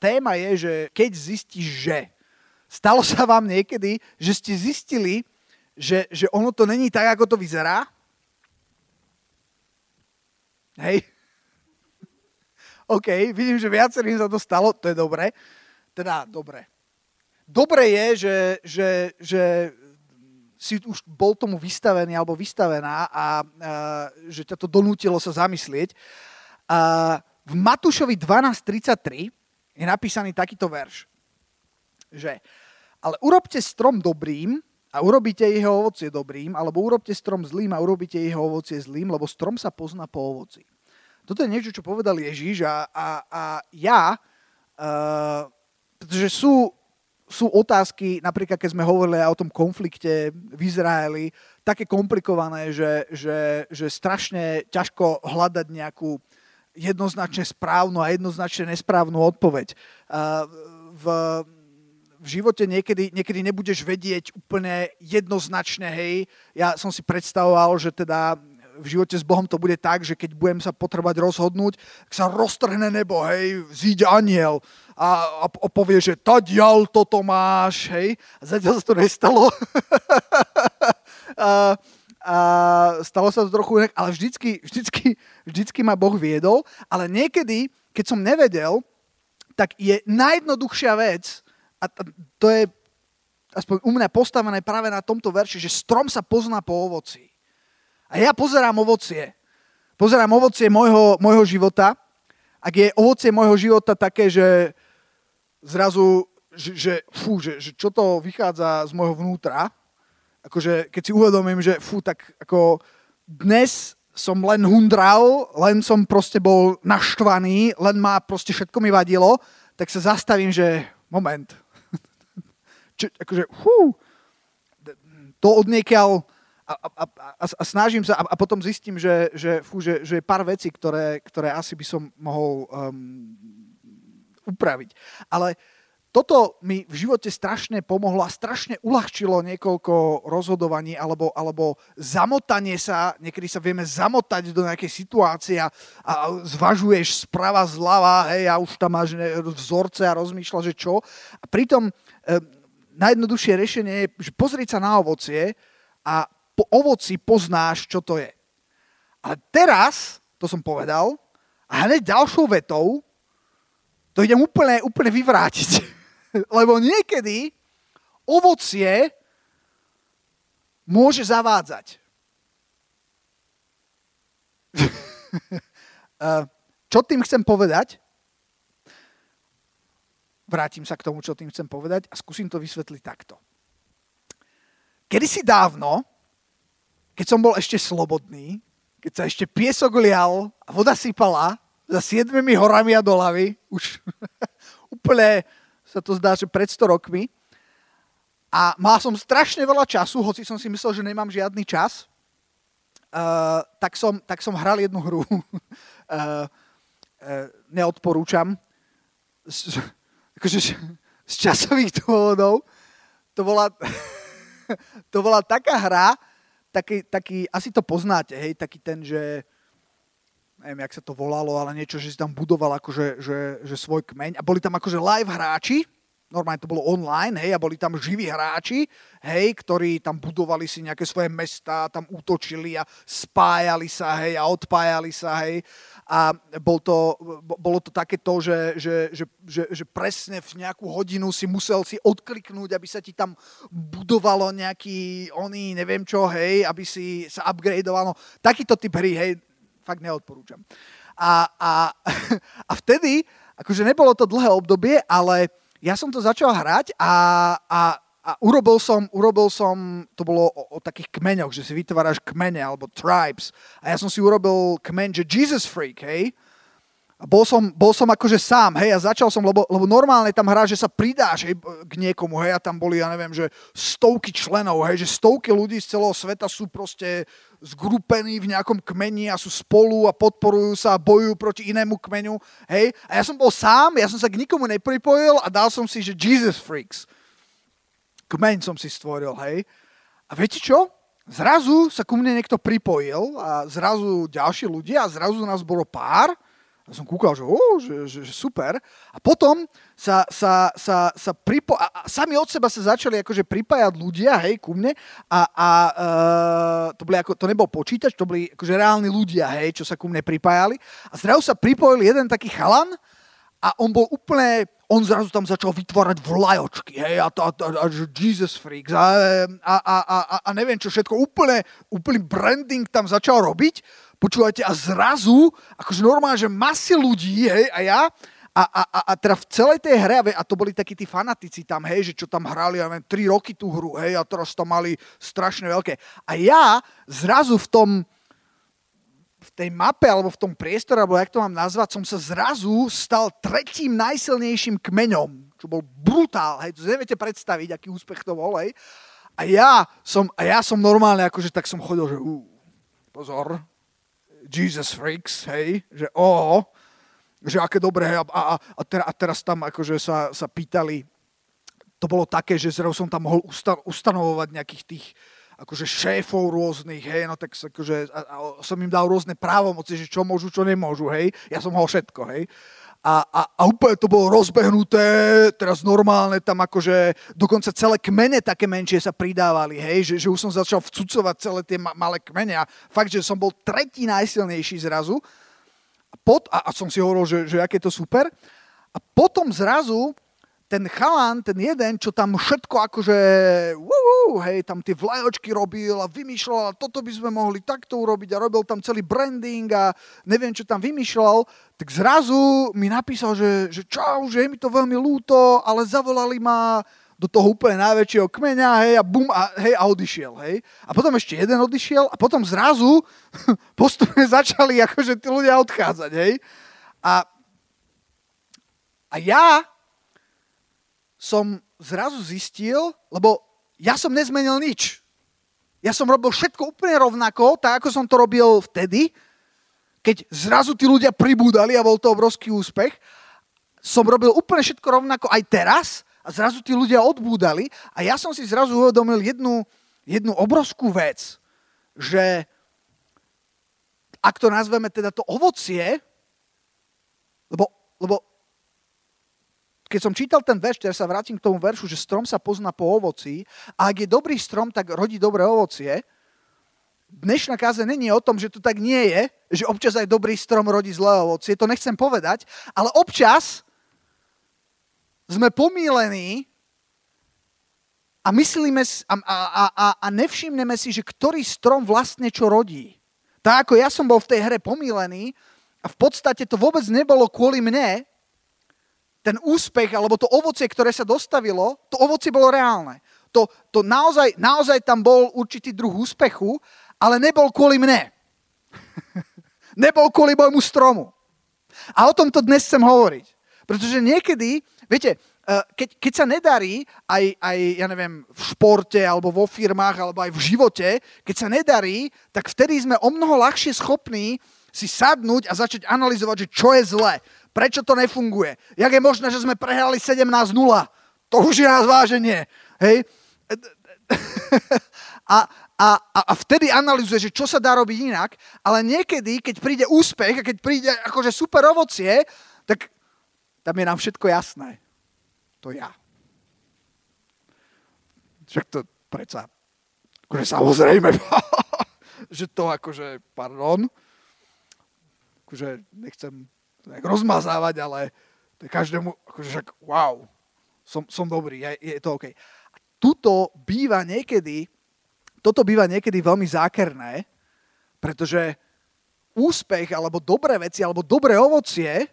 téma je, že keď zistíš, že. Stalo sa vám niekedy, že ste zistili, že, že ono to není tak, ako to vyzerá? Hej? OK, vidím, že viacerým sa to stalo, to je dobré. Teda, dobre. Dobre je, že, že, že si už bol tomu vystavený alebo vystavená a, a že ťa to donútilo sa zamyslieť. A v Matúšovi 12.33 je napísaný takýto verš, že ale urobte strom dobrým a urobíte jeho ovocie dobrým, alebo urobte strom zlým a urobíte jeho ovocie zlým, lebo strom sa pozná po ovoci. Toto je niečo, čo povedal Ježíš a, a, a ja, uh, pretože sú, sú otázky, napríklad keď sme hovorili o tom konflikte v Izraeli, také komplikované, že, že, že strašne ťažko hľadať nejakú jednoznačne správnu a jednoznačne nesprávnu odpoveď. V, v živote niekedy, niekedy nebudeš vedieť úplne jednoznačne, hej, ja som si predstavoval, že teda v živote s Bohom to bude tak, že keď budem sa potrebovať rozhodnúť, tak sa roztrhne nebo, hej, zíde aniel a, a, a povie, že tadial toto máš, hej. A zatiaľ sa to nestalo. a, a stalo sa to trochu inak, ale vždycky, vždycky, vždycky ma Boh viedol, ale niekedy, keď som nevedel, tak je najjednoduchšia vec, a to je aspoň u mňa postavené práve na tomto verši, že strom sa pozná po ovoci. A ja pozerám ovocie. Pozerám ovocie môjho, môjho života. Ak je ovocie môjho života také, že zrazu, že, že, fú, že, že čo to vychádza z môjho vnútra, akože keď si uvedomím, že fú, tak ako dnes som len hundral, len som proste bol naštvaný, len ma proste všetko mi vadilo, tak sa zastavím, že moment. Čo, akože, fú, to odniekiaľ a, a, a, a snažím sa a, a potom zistím, že, že, fú, že, že je pár vecí, ktoré, ktoré asi by som mohol um, upraviť. Ale toto mi v živote strašne pomohlo a strašne uľahčilo niekoľko rozhodovaní alebo, alebo zamotanie sa, niekedy sa vieme zamotať do nejakej situácie a, zvažuješ sprava zľava, hej, a už tam máš vzorce a rozmýšľaš, že čo. A pritom um, najjednoduchšie riešenie je, že pozrieť sa na ovocie a po ovoci poznáš, čo to je. A teraz, to som povedal, a hneď ďalšou vetou to idem úplne, úplne vyvrátiť. Lebo niekedy ovocie môže zavádzať. čo tým chcem povedať? Vrátim sa k tomu, čo tým chcem povedať a skúsim to vysvetliť takto. Kedysi dávno keď som bol ešte slobodný, keď sa ešte piesok lial a voda sypala za siedmimi horami a dolami, už úplne sa to zdá, že pred 100 rokmi, a mal som strašne veľa času, hoci som si myslel, že nemám žiadny čas, uh, tak, som, tak som hral jednu hru. uh, uh, neodporúčam. Z, akože, z časových dôvodov. To bola, to bola taká hra, taký, taký, asi to poznáte, hej, taký ten, že neviem, jak sa to volalo, ale niečo, že si tam budoval akože, že, že svoj kmeň a boli tam akože live hráči, normálne to bolo online, hej, a boli tam živí hráči, hej, ktorí tam budovali si nejaké svoje mesta, tam útočili a spájali sa, hej, a odpájali sa, hej. A bol to, bolo to takéto, že, že, že, že, že presne v nejakú hodinu si musel si odkliknúť, aby sa ti tam budovalo nejaký oný, neviem čo, hej, aby si sa upgradeoval. No, takýto typ hry, hej, fakt neodporúčam. A, a, a vtedy, akože nebolo to dlhé obdobie, ale ja som to začal hrať a, a a urobil som, urobil som, to bolo o, o takých kmeňoch, že si vytváraš kmene alebo tribes. A ja som si urobil kmeň, že Jesus Freak, hej. A bol som, bol som akože sám, hej, a začal som, lebo, lebo normálne tam hrá, že sa pridáš hej, k niekomu, hej, a tam boli, ja neviem, že stovky členov, hej, že stovky ľudí z celého sveta sú proste zgrupení v nejakom kmeni a sú spolu a podporujú sa a bojujú proti inému kmeňu, hej. A ja som bol sám, ja som sa k nikomu nepripojil a dal som si, že Jesus Freaks kmeň som si stvoril, hej. A viete čo? Zrazu sa ku mne niekto pripojil a zrazu ďalší ľudia a zrazu nás bolo pár a A som kúkal, že, oh, že, že, že super. A potom sa, sa, sa, sa pripo... A, a sami od seba sa začali akože pripájať ľudia, hej, ku mne. A, a uh, to, boli ako, to nebol počítač, to boli akože reálni ľudia, hej, čo sa ku mne pripájali. A zrazu sa pripojil jeden taký chalan a on bol úplne on zrazu tam začal vytvárať vlajočky, hej, a, a, a, a Jesus freaks a, a, a, a, a neviem čo všetko, úplne, úplný branding tam začal robiť Počúvajte, a zrazu, akože normálne, že masy ľudí, hej, a ja, a, a, a, a teda v celej tej hre, a to boli takí tí fanatici tam, hej, že čo tam hrali, ja neviem, 3 roky tú hru, hej, a teraz tam mali strašne veľké. A ja zrazu v tom, v tej mape, alebo v tom priestore, alebo jak to mám nazvať, som sa zrazu stal tretím najsilnejším kmeňom, čo bol brutál, hej, to neviete predstaviť, aký úspech to bol, hej. A ja som, a ja som normálne, akože tak som chodil, že uh, pozor, Jesus freaks, hej, že o, že aké dobré, a, a, a, teraz, a teraz tam akože sa, sa pýtali, to bolo také, že zrazu som tam mohol usta, ustanovovať nejakých tých akože šéfov rôznych, hej, no tak akože, a, a som im dal rôzne právomoci, že čo môžu, čo nemôžu, hej, ja som mohol všetko, hej a, a, a úplne to bolo rozbehnuté, teraz normálne tam akože dokonca celé kmene také menšie sa pridávali, hej, že, že už som začal vcucovať celé tie ma- malé kmene a fakt, že som bol tretí najsilnejší zrazu. A, a, a som si hovoril, že, že aké to super. A potom zrazu ten chalan, ten jeden, čo tam všetko akože, uh, hej, tam tie vlajočky robil a vymýšľal a toto by sme mohli takto urobiť a robil tam celý branding a neviem, čo tam vymýšľal, tak zrazu mi napísal, že, že čau, že je mi to veľmi lúto, ale zavolali ma do toho úplne najväčšieho kmeňa, hej, a bum, a, hej, a odišiel, hej. A potom ešte jeden odišiel a potom zrazu postupne začali akože tí ľudia odchádzať, hej. A, a ja som zrazu zistil, lebo ja som nezmenil nič. Ja som robil všetko úplne rovnako, tak ako som to robil vtedy, keď zrazu tí ľudia pribúdali a bol to obrovský úspech. Som robil úplne všetko rovnako aj teraz a zrazu tí ľudia odbúdali a ja som si zrazu uvedomil jednu, jednu obrovskú vec, že ak to nazveme teda to ovocie, lebo, lebo keď som čítal ten verš, teraz sa vrátim k tomu veršu, že strom sa pozná po ovoci a ak je dobrý strom, tak rodí dobré ovocie. Dnešná káze není o tom, že to tak nie je, že občas aj dobrý strom rodí zlé ovocie, to nechcem povedať, ale občas sme pomílení a myslíme a, a, a, a nevšimneme si, že ktorý strom vlastne čo rodí. Tak ako ja som bol v tej hre pomílený a v podstate to vôbec nebolo kvôli mne, ten úspech alebo to ovocie, ktoré sa dostavilo, to ovocie bolo reálne. To, to naozaj, naozaj tam bol určitý druh úspechu, ale nebol kvôli mne. nebol kvôli môjmu stromu. A o tomto dnes chcem hovoriť. Pretože niekedy, viete, eh, keď, keď sa nedarí, aj, aj, ja neviem, v športe, alebo vo firmách, alebo aj v živote, keď sa nedarí, tak vtedy sme o mnoho ľahšie schopní si sadnúť a začať analyzovať, že čo je zle Prečo to nefunguje? Jak je možné, že sme prehrali 17-0? To už je nás váženie. Hej? A, a, a vtedy analizuje, že čo sa dá robiť inak, ale niekedy, keď príde úspech a keď príde akože super ovocie, tak tam je nám všetko jasné. To ja. Však to predsa, akože samozrejme, že to akože, pardon, akože nechcem tak rozmazávať, ale to je každému, akože však wow, som, som dobrý, je, je to OK. A tuto býva niekedy, toto býva niekedy veľmi zákerné, pretože úspech alebo dobré veci alebo dobré ovocie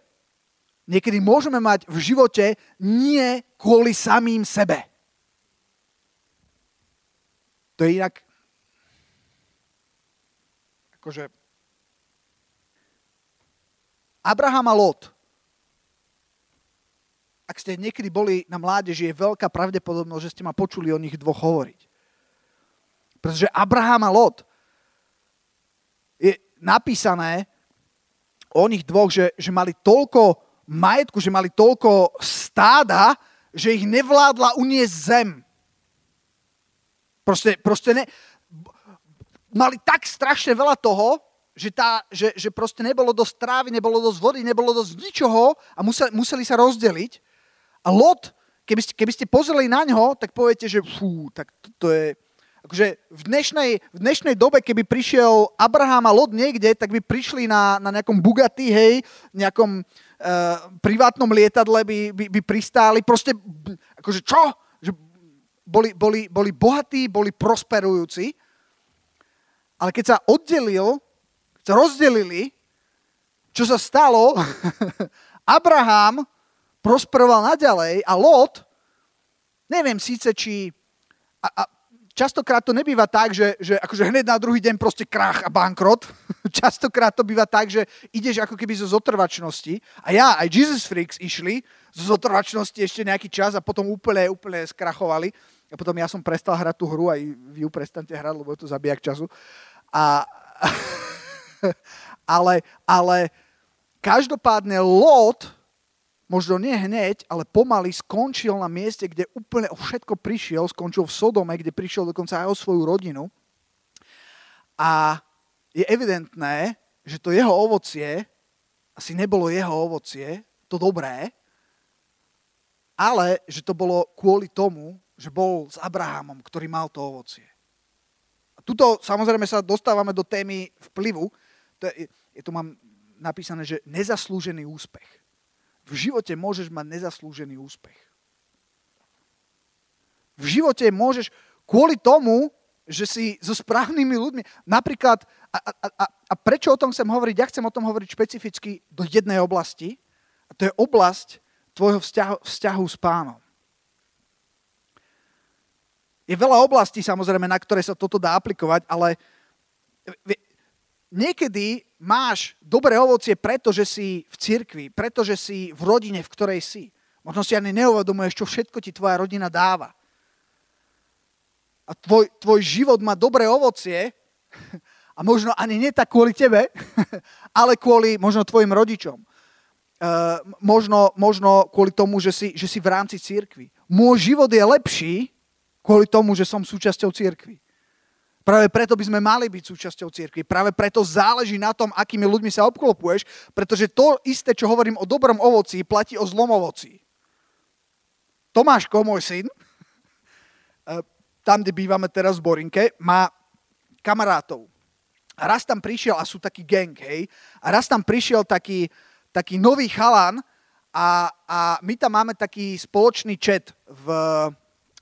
niekedy môžeme mať v živote nie kvôli samým sebe. To je inak akože Abraham a Lot. Ak ste niekedy boli na mládeži, je veľká pravdepodobnosť, že ste ma počuli o nich dvoch hovoriť. Pretože Abraham a Lot je napísané o nich dvoch, že, že mali toľko majetku, že mali toľko stáda, že ich nevládla uniesť zem. Proste, proste ne, mali tak strašne veľa toho, že, tá, že, že proste nebolo dosť trávy, nebolo dosť vody, nebolo dosť ničoho a museli, museli sa rozdeliť. A Lot, keby ste, keby ste pozreli na ňo, tak poviete, že fú, tak to, to je... Akože v dnešnej, v dnešnej dobe, keby prišiel Abraham a Lot niekde, tak by prišli na, na nejakom Bugatti, hej, nejakom uh, privátnom lietadle by, by, by pristáli. Proste, akože čo? Že boli, boli, boli bohatí, boli prosperujúci. Ale keď sa oddelil rozdelili, čo sa stalo, Abraham prosperoval naďalej a Lot, neviem síce, či... A, a častokrát to nebýva tak, že, že akože hneď na druhý deň proste krach a bankrot. častokrát to býva tak, že ideš ako keby zo zotrvačnosti. A ja, aj Jesus Freaks išli zo zotrvačnosti ešte nejaký čas a potom úplne, úplne skrachovali. A potom ja som prestal hrať tú hru, aj vy ju prestante hrať, lebo je to zabijak času. A, ale, ale každopádne Lot, možno nie hneď, ale pomaly skončil na mieste, kde úplne o všetko prišiel, skončil v Sodome, kde prišiel dokonca aj o svoju rodinu. A je evidentné, že to jeho ovocie asi nebolo jeho ovocie, to dobré, ale že to bolo kvôli tomu, že bol s Abrahamom, ktorý mal to ovocie. A tuto samozrejme sa dostávame do témy vplyvu, to je, je tu mám napísané, že nezaslúžený úspech. V živote môžeš mať nezaslúžený úspech. V živote môžeš kvôli tomu, že si so správnymi ľuďmi, napríklad, a, a, a, a prečo o tom chcem hovoriť? Ja chcem o tom hovoriť špecificky do jednej oblasti, a to je oblasť tvojho vzťahu, vzťahu s pánom. Je veľa oblastí, samozrejme, na ktoré sa toto dá aplikovať, ale niekedy máš dobré ovocie, pretože si v cirkvi, pretože si v rodine, v ktorej si. Možno si ani neuvedomuješ, čo všetko ti tvoja rodina dáva. A tvoj, tvoj život má dobré ovocie a možno ani nie tak kvôli tebe, ale kvôli možno tvojim rodičom. Uh, možno, možno kvôli tomu, že si, že si v rámci církvy. Môj život je lepší kvôli tomu, že som súčasťou církvy. Práve preto by sme mali byť súčasťou cirkvi. Práve preto záleží na tom, akými ľuďmi sa obklopuješ, pretože to isté, čo hovorím o dobrom ovoci, platí o zlom ovoci. Tomáško, môj syn, eh, tam, kde bývame teraz v Borinke, má kamarátov. A raz tam prišiel, a sú taký gang, hej, a raz tam prišiel taký, taký nový chalan a, a my tam máme taký spoločný chat v,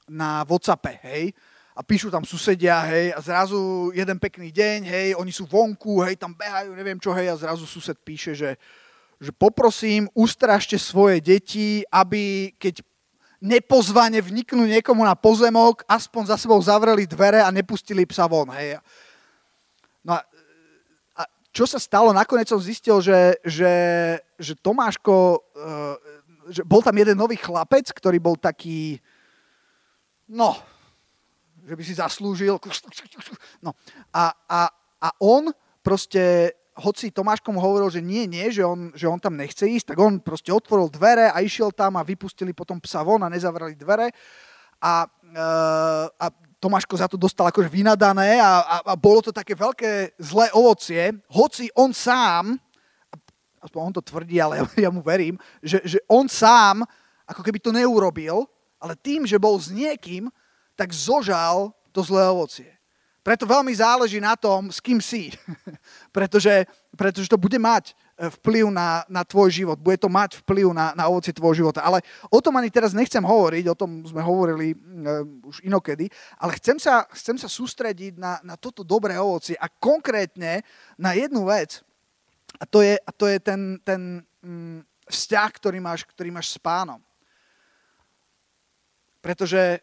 na WhatsAppe, hej, a píšu tam susedia, hej, a zrazu jeden pekný deň, hej, oni sú vonku, hej, tam behajú, neviem čo, hej, a zrazu sused píše, že, že poprosím, ustražte svoje deti, aby keď nepozvane vniknú niekomu na pozemok, aspoň za sebou zavreli dvere a nepustili psa von, hej. No a, a čo sa stalo? Nakoniec som zistil, že, že, že Tomáško, uh, že bol tam jeden nový chlapec, ktorý bol taký, no, že by si zaslúžil. No. A, a, a on proste, hoci Tomáško mu hovoril, že nie, nie, že on, že on tam nechce ísť, tak on proste otvoril dvere a išiel tam a vypustili potom psa von a nezavrali dvere. A, uh, a Tomáško za to dostal akože vynadané a, a, a bolo to také veľké zlé ovocie, hoci on sám, aspoň on to tvrdí, ale ja, ja mu verím, že, že on sám ako keby to neurobil, ale tým, že bol s niekým, tak zožal to zlé ovocie. Preto veľmi záleží na tom, s kým si. pretože, pretože to bude mať e, vplyv na, na tvoj život. Bude to mať vplyv na, na ovocie tvojho života. Ale o tom ani teraz nechcem hovoriť, o tom sme hovorili uh, už inokedy, ale chcem sa, chcem sa sústrediť na, na toto dobré ovocie a konkrétne na jednu vec. A to je, a to je ten, ten mm, vzťah, ktorý máš, ktorý máš s pánom. Pretože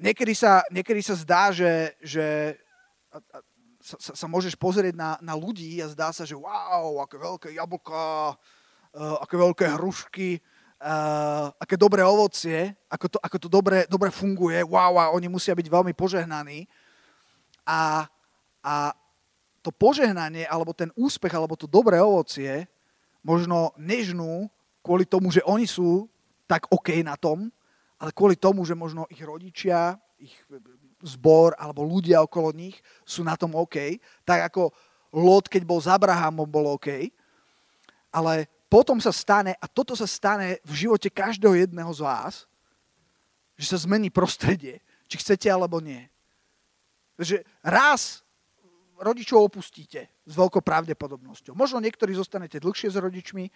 niekedy sa, niekedy sa zdá, že, že a, a, sa, sa môžeš pozrieť na, na ľudí a zdá sa, že wow, aké veľké jablka, uh, aké veľké hrušky, uh, aké dobré ovocie, ako to, ako to dobre, dobre funguje, wow, a oni musia byť veľmi požehnaní. A, a to požehnanie, alebo ten úspech, alebo to dobré ovocie, možno nežnú kvôli tomu, že oni sú tak OK na tom, ale kvôli tomu, že možno ich rodičia, ich zbor alebo ľudia okolo nich sú na tom OK, tak ako Lot, keď bol s Abrahamom, bol OK. Ale potom sa stane, a toto sa stane v živote každého jedného z vás, že sa zmení prostredie, či chcete alebo nie. Takže raz rodičov opustíte s veľkou pravdepodobnosťou. Možno niektorí zostanete dlhšie s rodičmi,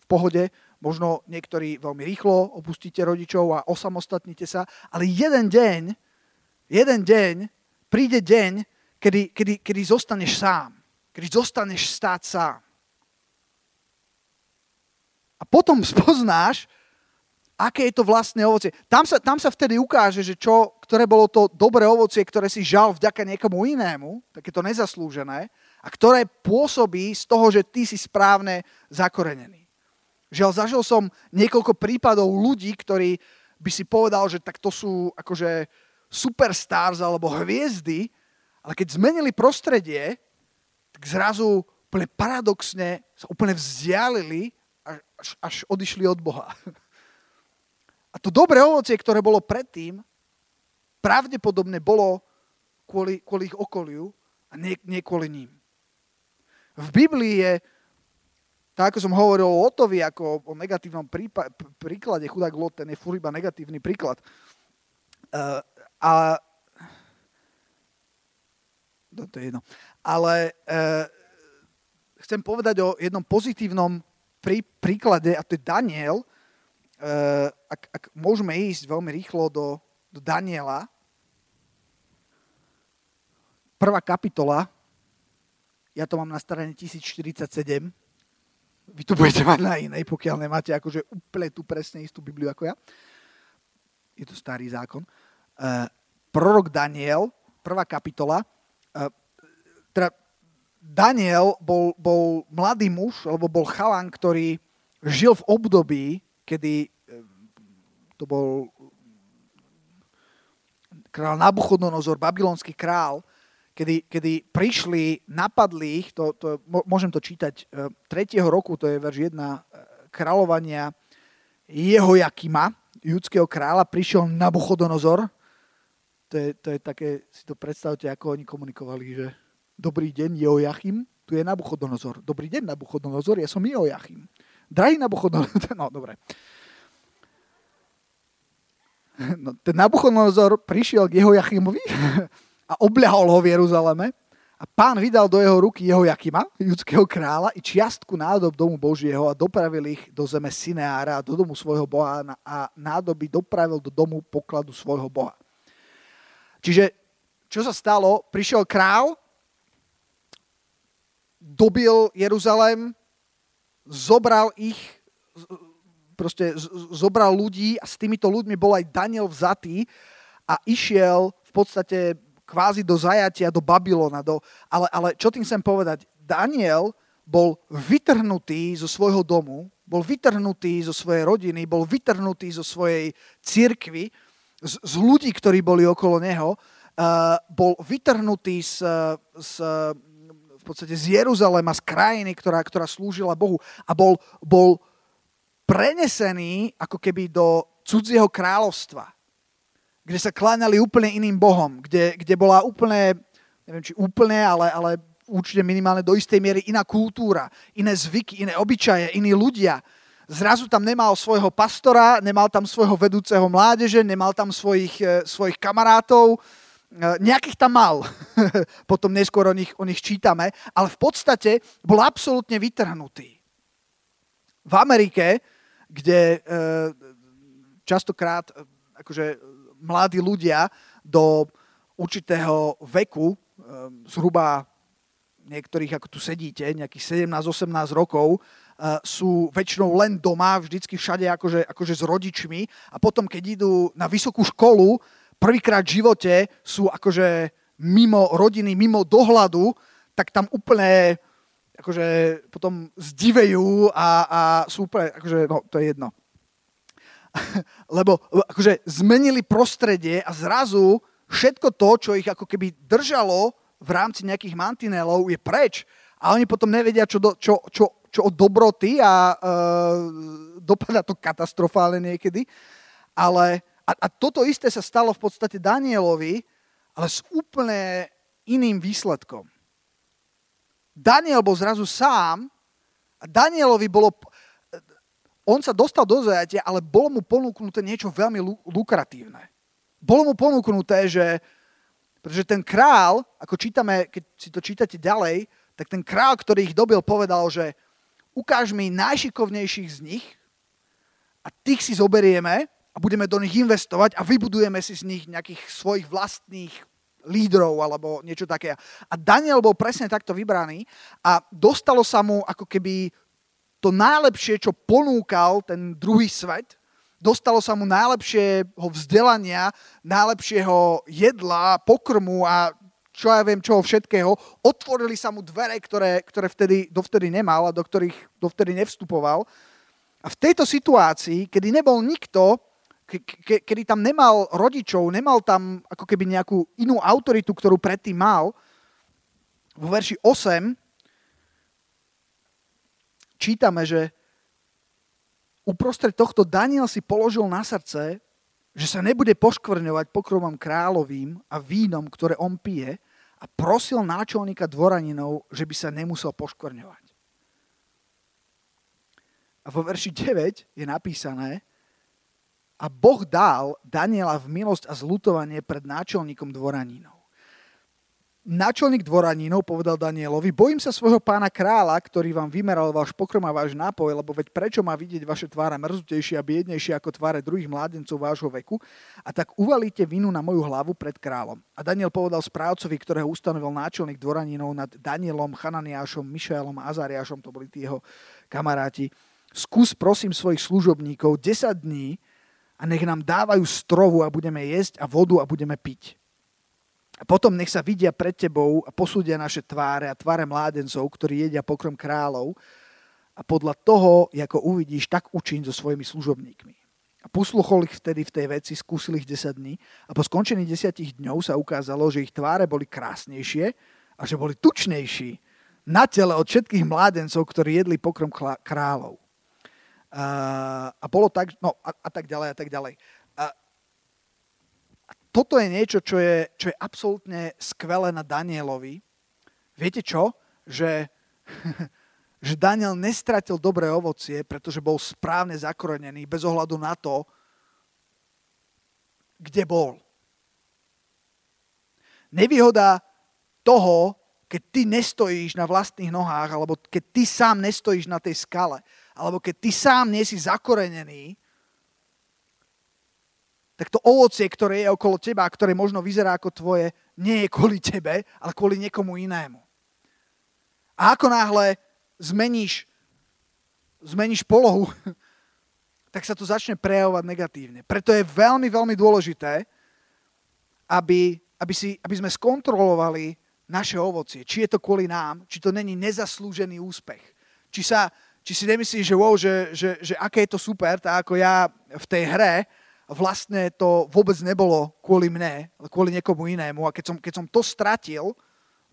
v pohode, možno niektorí veľmi rýchlo opustíte rodičov a osamostatnite sa, ale jeden deň, jeden deň, príde deň, kedy, kedy, kedy zostaneš sám kedy zostaneš stáť sám. A potom spoznáš, aké je to vlastné ovocie. Tam sa, tam sa vtedy ukáže, že čo, ktoré bolo to dobré ovocie, ktoré si žal vďaka niekomu inému, takéto nezaslúžené, a ktoré pôsobí z toho, že ty si správne zakorenený. Žiaľ, zažil som niekoľko prípadov ľudí, ktorí by si povedal, že tak to sú akože superstars alebo hviezdy, ale keď zmenili prostredie, tak zrazu úplne paradoxne sa úplne vzdialili až, až odišli od Boha. A to dobré ovocie, ktoré bolo predtým, pravdepodobne bolo kvôli, kvôli ich okoliu a nie, nie kvôli ním. V Biblii je, tak ako som hovoril o Lotovi, ako o negatívnom prípa- príklade, chudák Lot, ten je furt iba negatívny príklad. Uh, a to, to je jedno. Ale uh, chcem povedať o jednom pozitívnom prí, príklade, a to je Daniel. Uh, ak, ak môžeme ísť veľmi rýchlo do, do Daniela, prvá kapitola, ja to mám na strane 1047, vy to budete mať na inej, pokiaľ nemáte akože úplne tú presne istú Bibliu ako ja. Je to starý zákon. Uh, prorok Daniel, prvá kapitola, uh, teda Daniel bol, bol mladý muž, alebo bol chalan, ktorý žil v období, kedy eh, to bol král Nabuchodonozor, babylonský král, kedy, kedy prišli, napadli ich, to, to, môžem to čítať, 3. Eh, roku, to je verš 1 eh, kráľovania jeho Jakima, judského kráľa, prišiel Nabuchodonozor, to je, to je také, si to predstavte, ako oni komunikovali, že Dobrý deň, Jehoiachim, tu je Nabuchodonozor. Dobrý deň, Nabuchodonozor, ja som Jehoiachim. Drahý Nabuchodonozor, no dobre. No, ten Nabuchodonozor prišiel k Jehoiachimovi a obľahol ho v Jeruzaleme a pán vydal do jeho ruky Jehoiachima, judského kráľa, i čiastku nádob domu Božieho a dopravil ich do zeme Sineára do domu svojho boha a nádoby dopravil do domu pokladu svojho boha. Čiže čo sa stalo? Prišiel král dobil Jeruzalém, zobral ich, proste zobral ľudí a s týmito ľuďmi bol aj Daniel vzatý a išiel v podstate kvázi do zajatia, do Babylona. Do, ale, ale čo tým chcem povedať? Daniel bol vytrhnutý zo svojho domu, bol vytrhnutý zo svojej rodiny, bol vytrhnutý zo svojej cirkvy, z, z ľudí, ktorí boli okolo neho, uh, bol vytrhnutý z, z v podstate z Jeruzalema, z krajiny, ktorá, ktorá slúžila Bohu a bol, bol prenesený ako keby do cudzieho kráľovstva, kde sa kláňali úplne iným bohom, kde, kde bola úplne, neviem či úplne, ale, ale určite minimálne do istej miery iná kultúra, iné zvyky, iné obyčaje, iní ľudia. Zrazu tam nemal svojho pastora, nemal tam svojho vedúceho mládeže, nemal tam svojich, eh, svojich kamarátov, E, nejakých tam mal, potom neskôr o nich, o nich čítame, ale v podstate bol absolútne vytrhnutý. V Amerike, kde e, častokrát e, akože mladí ľudia do určitého veku, zhruba niektorých, ako tu sedíte, nejakých 17-18 rokov, sú väčšinou len doma, vždycky všade akože, akože s rodičmi a potom, keď idú na vysokú školu, prvýkrát v živote sú akože mimo rodiny, mimo dohľadu, tak tam úplne akože potom zdivejú a, a sú úplne, akože, no, to je jedno. Lebo akože zmenili prostredie a zrazu všetko to, čo ich ako keby držalo v rámci nejakých mantinelov, je preč. A oni potom nevedia, čo, do, čo, čo, čo od dobroty a uh, dopadá to katastrofálne niekedy. Ale a, a toto isté sa stalo v podstate Danielovi, ale z úplne iným výsledkom. Daniel bol zrazu sám a Danielovi bolo... On sa dostal do zajatia, ale bolo mu ponúknuté niečo veľmi lukratívne. Bolo mu ponúknuté, že pretože ten král, ako čítame, keď si to čítate ďalej, tak ten král, ktorý ich dobil, povedal, že ukáž mi najšikovnejších z nich a tých si zoberieme a budeme do nich investovať a vybudujeme si z nich nejakých svojich vlastných lídrov alebo niečo také. A Daniel bol presne takto vybraný a dostalo sa mu ako keby to najlepšie, čo ponúkal ten druhý svet, dostalo sa mu najlepšieho vzdelania, najlepšieho jedla, pokrmu a čo ja viem, čoho všetkého. Otvorili sa mu dvere, ktoré, ktoré vtedy, dovtedy nemal a do ktorých dovtedy nevstupoval. A v tejto situácii, kedy nebol nikto, ke, ke, kedy tam nemal rodičov, nemal tam ako keby nejakú inú autoritu, ktorú predtým mal, vo verši 8 čítame, že uprostred tohto Daniel si položil na srdce, že sa nebude poškvrňovať pokromom kráľovým a vínom, ktoré on pije a prosil náčelníka dvoraninov, že by sa nemusel poškvrňovať. A vo verši 9 je napísané, a Boh dal Daniela v milosť a zlutovanie pred náčelníkom dvoraninov. Náčelník dvoranínov povedal Danielovi, bojím sa svojho pána kráľa, ktorý vám vymeral váš pokrom a váš nápoj, lebo veď prečo má vidieť vaše tváre mrzutejšie a biednejšie ako tváre druhých mládencov vášho veku a tak uvalíte vinu na moju hlavu pred kráľom. A Daniel povedal správcovi, ktorého ustanovil náčelník dvoranínov nad Danielom, Chananiášom, Mišaelom a Azariášom, to boli tí jeho kamaráti, skús prosím svojich služobníkov 10 dní, a nech nám dávajú strovu a budeme jesť a vodu a budeme piť. A potom nech sa vidia pred tebou a posúdia naše tváre a tváre mládencov, ktorí jedia pokrom kráľov a podľa toho, ako uvidíš, tak učiň so svojimi služobníkmi. A posluchol ich vtedy v tej veci, skúsil ich 10 dní a po skončení 10 dňov sa ukázalo, že ich tváre boli krásnejšie a že boli tučnejší na tele od všetkých mládencov, ktorí jedli pokrom kráľov. A, a bolo tak, no a, a tak ďalej a tak ďalej toto je niečo, čo je, čo je absolútne skvelé na Danielovi. Viete čo? Že, že Daniel nestratil dobré ovocie, pretože bol správne zakorenený bez ohľadu na to, kde bol. Nevýhoda toho, keď ty nestojíš na vlastných nohách, alebo keď ty sám nestojíš na tej skale, alebo keď ty sám nie si zakorenený, tak to ovocie, ktoré je okolo teba, ktoré možno vyzerá ako tvoje, nie je kvôli tebe, ale kvôli niekomu inému. A ako náhle zmeníš, zmeníš polohu, tak sa to začne prejavovať negatívne. Preto je veľmi, veľmi dôležité, aby, aby, si, aby sme skontrolovali naše ovocie. Či je to kvôli nám, či to není nezaslúžený úspech. Či, sa, či si nemyslíš, že wow, že, že, že aké je to super, tak ako ja v tej hre, vlastne to vôbec nebolo kvôli mne, ale kvôli niekomu inému. A keď som, keď som to stratil,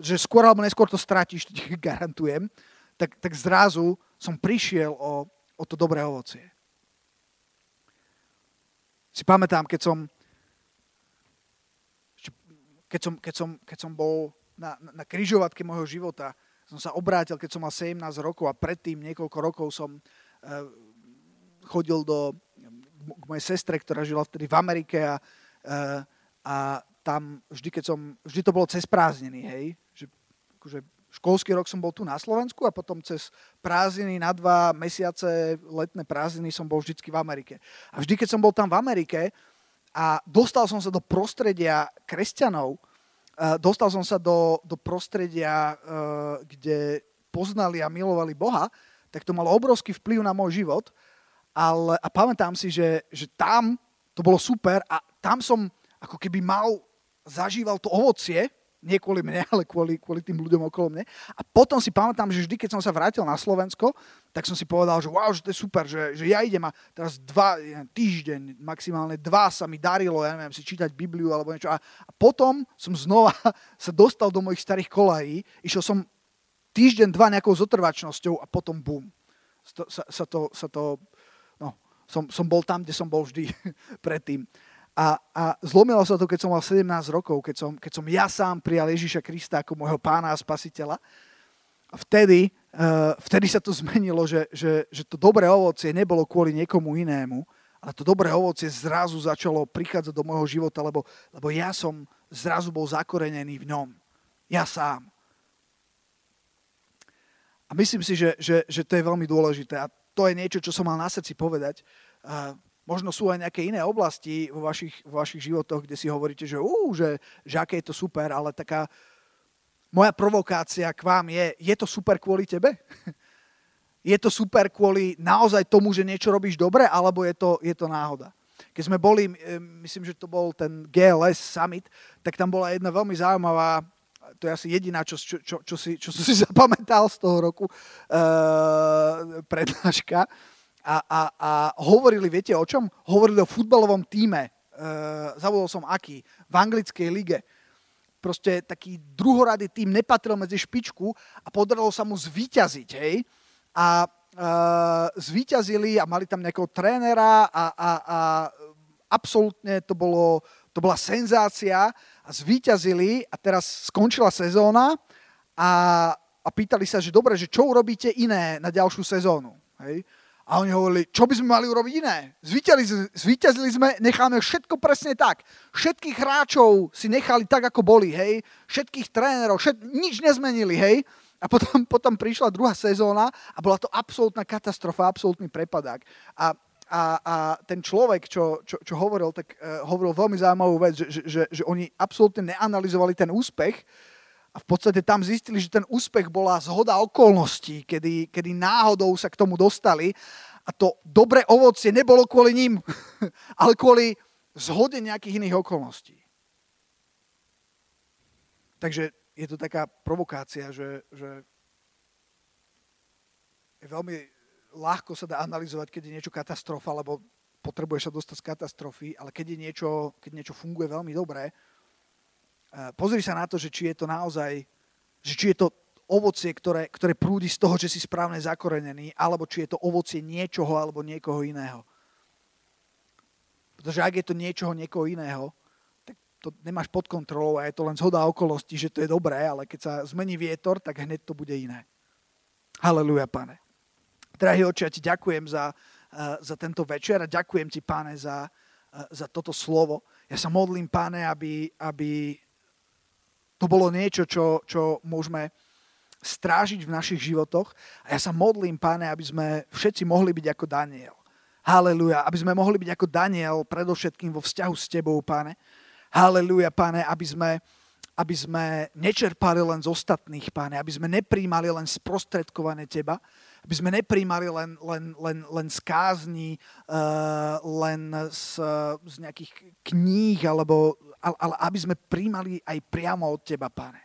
že skôr alebo neskôr to stratíš, ti garantujem, tak, tak zrazu som prišiel o, o to dobré ovocie. Si pamätám, keď som, keď som, keď som, keď som bol na, na, križovatke môjho života, som sa obrátil, keď som mal 17 rokov a predtým niekoľko rokov som uh, chodil do k mojej sestre, ktorá žila vtedy v Amerike a, eh, a tam vždy, keď som, vždy to bolo cez prázdniny, hej, že akože školský rok som bol tu na Slovensku a potom cez prázdniny na dva mesiace, letné prázdniny som bol vždycky v Amerike. A vždy, keď som bol tam v Amerike a dostal som sa do prostredia kresťanov, eh, dostal som sa do, do prostredia, eh, kde poznali a milovali Boha, tak to malo obrovský vplyv na môj život ale, a pamätám si, že, že tam to bolo super a tam som ako keby mal, zažíval to ovocie, nie kvôli mne, ale kvôli, kvôli tým ľuďom okolo mne. A potom si pamätám, že vždy, keď som sa vrátil na Slovensko, tak som si povedal, že wow, že to je super, že, že ja idem a teraz dva, týždeň, maximálne dva sa mi darilo, ja neviem, si čítať Bibliu alebo niečo. A, a potom som znova sa dostal do mojich starých kolají, išiel som týždeň, dva nejakou zotrvačnosťou a potom bum. Sa, sa, to, sa to som, som bol tam, kde som bol vždy predtým. A, a zlomilo sa to, keď som mal 17 rokov, keď som, keď som ja sám prijal Ježiša Krista ako môjho pána a spasiteľa. A vtedy, uh, vtedy sa to zmenilo, že, že, že to dobré ovocie nebolo kvôli niekomu inému, ale to dobré ovocie zrazu začalo prichádzať do môjho života, lebo, lebo ja som zrazu bol zakorenený v ňom. Ja sám. A myslím si, že, že, že to je veľmi dôležité. A to je niečo, čo som mal na srdci povedať. Uh, Možno sú aj nejaké iné oblasti vo vašich, vo vašich životoch, kde si hovoríte, že, uh, že, že aké je to super, ale taká moja provokácia k vám je, je to super kvôli tebe? je to super kvôli naozaj tomu, že niečo robíš dobre, alebo je to, je to náhoda? Keď sme boli, myslím, že to bol ten GLS Summit, tak tam bola jedna veľmi zaujímavá to je asi jediná, čo, čo, čo, čo, si, čo som si zapamätal z toho roku, uh, prednáška a, a, a hovorili, viete o čom? Hovorili o futbalovom týme, uh, zavolal som aký, v anglickej lige. Proste taký druhorady tým nepatril medzi špičku a podarilo sa mu zvíťaziť, hej? A uh, zvíťazili a mali tam nejakého trénera a, a, a absolútne to, bolo, to bola senzácia a zvíťazili a teraz skončila sezóna a, a pýtali sa, že dobre, že čo urobíte iné na ďalšiu sezónu. Hej? A oni hovorili, čo by sme mali urobiť iné? Zvíťazili, zvíťazili sme, necháme všetko presne tak. Všetkých hráčov si nechali tak, ako boli, hej. Všetkých trénerov, všet, nič nezmenili, hej. A potom, potom prišla druhá sezóna a bola to absolútna katastrofa, absolútny prepadák. A, a, a ten človek, čo, čo, čo hovoril, tak uh, hovoril veľmi zaujímavú vec, že, že, že, že oni absolútne neanalizovali ten úspech, a v podstate tam zistili, že ten úspech bola zhoda okolností, kedy, kedy náhodou sa k tomu dostali a to dobré ovocie nebolo kvôli ním, ale kvôli zhode nejakých iných okolností. Takže je to taká provokácia, že, že je veľmi ľahko sa dá analyzovať, keď je niečo katastrofa, lebo potrebuješ sa dostať z katastrofy, ale keď, je niečo, keď niečo funguje veľmi dobre, pozri sa na to, že či je to naozaj, že či je to ovocie, ktoré, ktoré prúdi z toho, že si správne zakorenený, alebo či je to ovocie niečoho alebo niekoho iného. Pretože ak je to niečoho niekoho iného, tak to nemáš pod kontrolou a je to len zhoda okolností, že to je dobré, ale keď sa zmení vietor, tak hneď to bude iné. Haleluja, pane. Drahý oči, ja ti ďakujem za, uh, za tento večer a ďakujem ti, pane, za, uh, za toto slovo. Ja sa modlím, pane, aby, aby to bolo niečo, čo, čo môžeme strážiť v našich životoch. A ja sa modlím, páne, aby sme všetci mohli byť ako Daniel. Haleluja. Aby sme mohli byť ako Daniel predovšetkým vo vzťahu s tebou, páne. Haleluja, páne, aby sme, aby sme nečerpali len z ostatných, páne, aby sme nepríjmali len sprostredkované teba, aby sme nepríjmali len, len, len, len z kázni, uh, len z, z nejakých kníh, alebo, ale, ale aby sme príjmali aj priamo od teba, pane.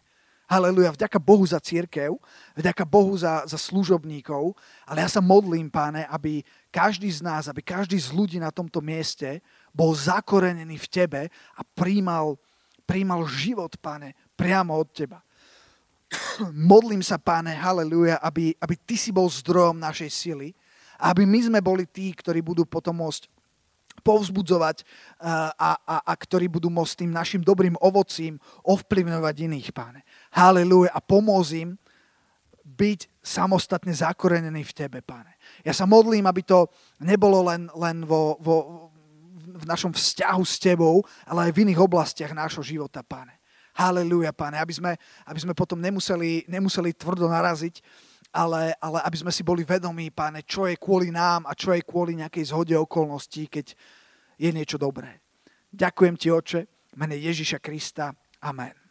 Haleluja, vďaka Bohu za církev, vďaka Bohu za, za služobníkov, ale ja sa modlím, páne, aby každý z nás, aby každý z ľudí na tomto mieste bol zakorenený v tebe a príjmal, príjmal život, páne, priamo od teba. modlím sa, páne, haleluja, aby, aby ty si bol zdrojom našej sily, aby my sme boli tí, ktorí budú potom môcť povzbudzovať a, a, a ktorí budú môcť tým našim dobrým ovocím ovplyvňovať iných, páne. Haleluja a pomôcť byť samostatne zakorenený v Tebe, páne. Ja sa modlím, aby to nebolo len, len vo, vo, v našom vzťahu s Tebou, ale aj v iných oblastiach nášho života, páne. Haleluja, páne, aby sme, aby sme potom nemuseli, nemuseli tvrdo naraziť, ale, ale aby sme si boli vedomí, páne, čo je kvôli nám a čo je kvôli nejakej zhode okolností, keď je niečo dobré. Ďakujem ti, oče, mene Ježiša Krista. Amen.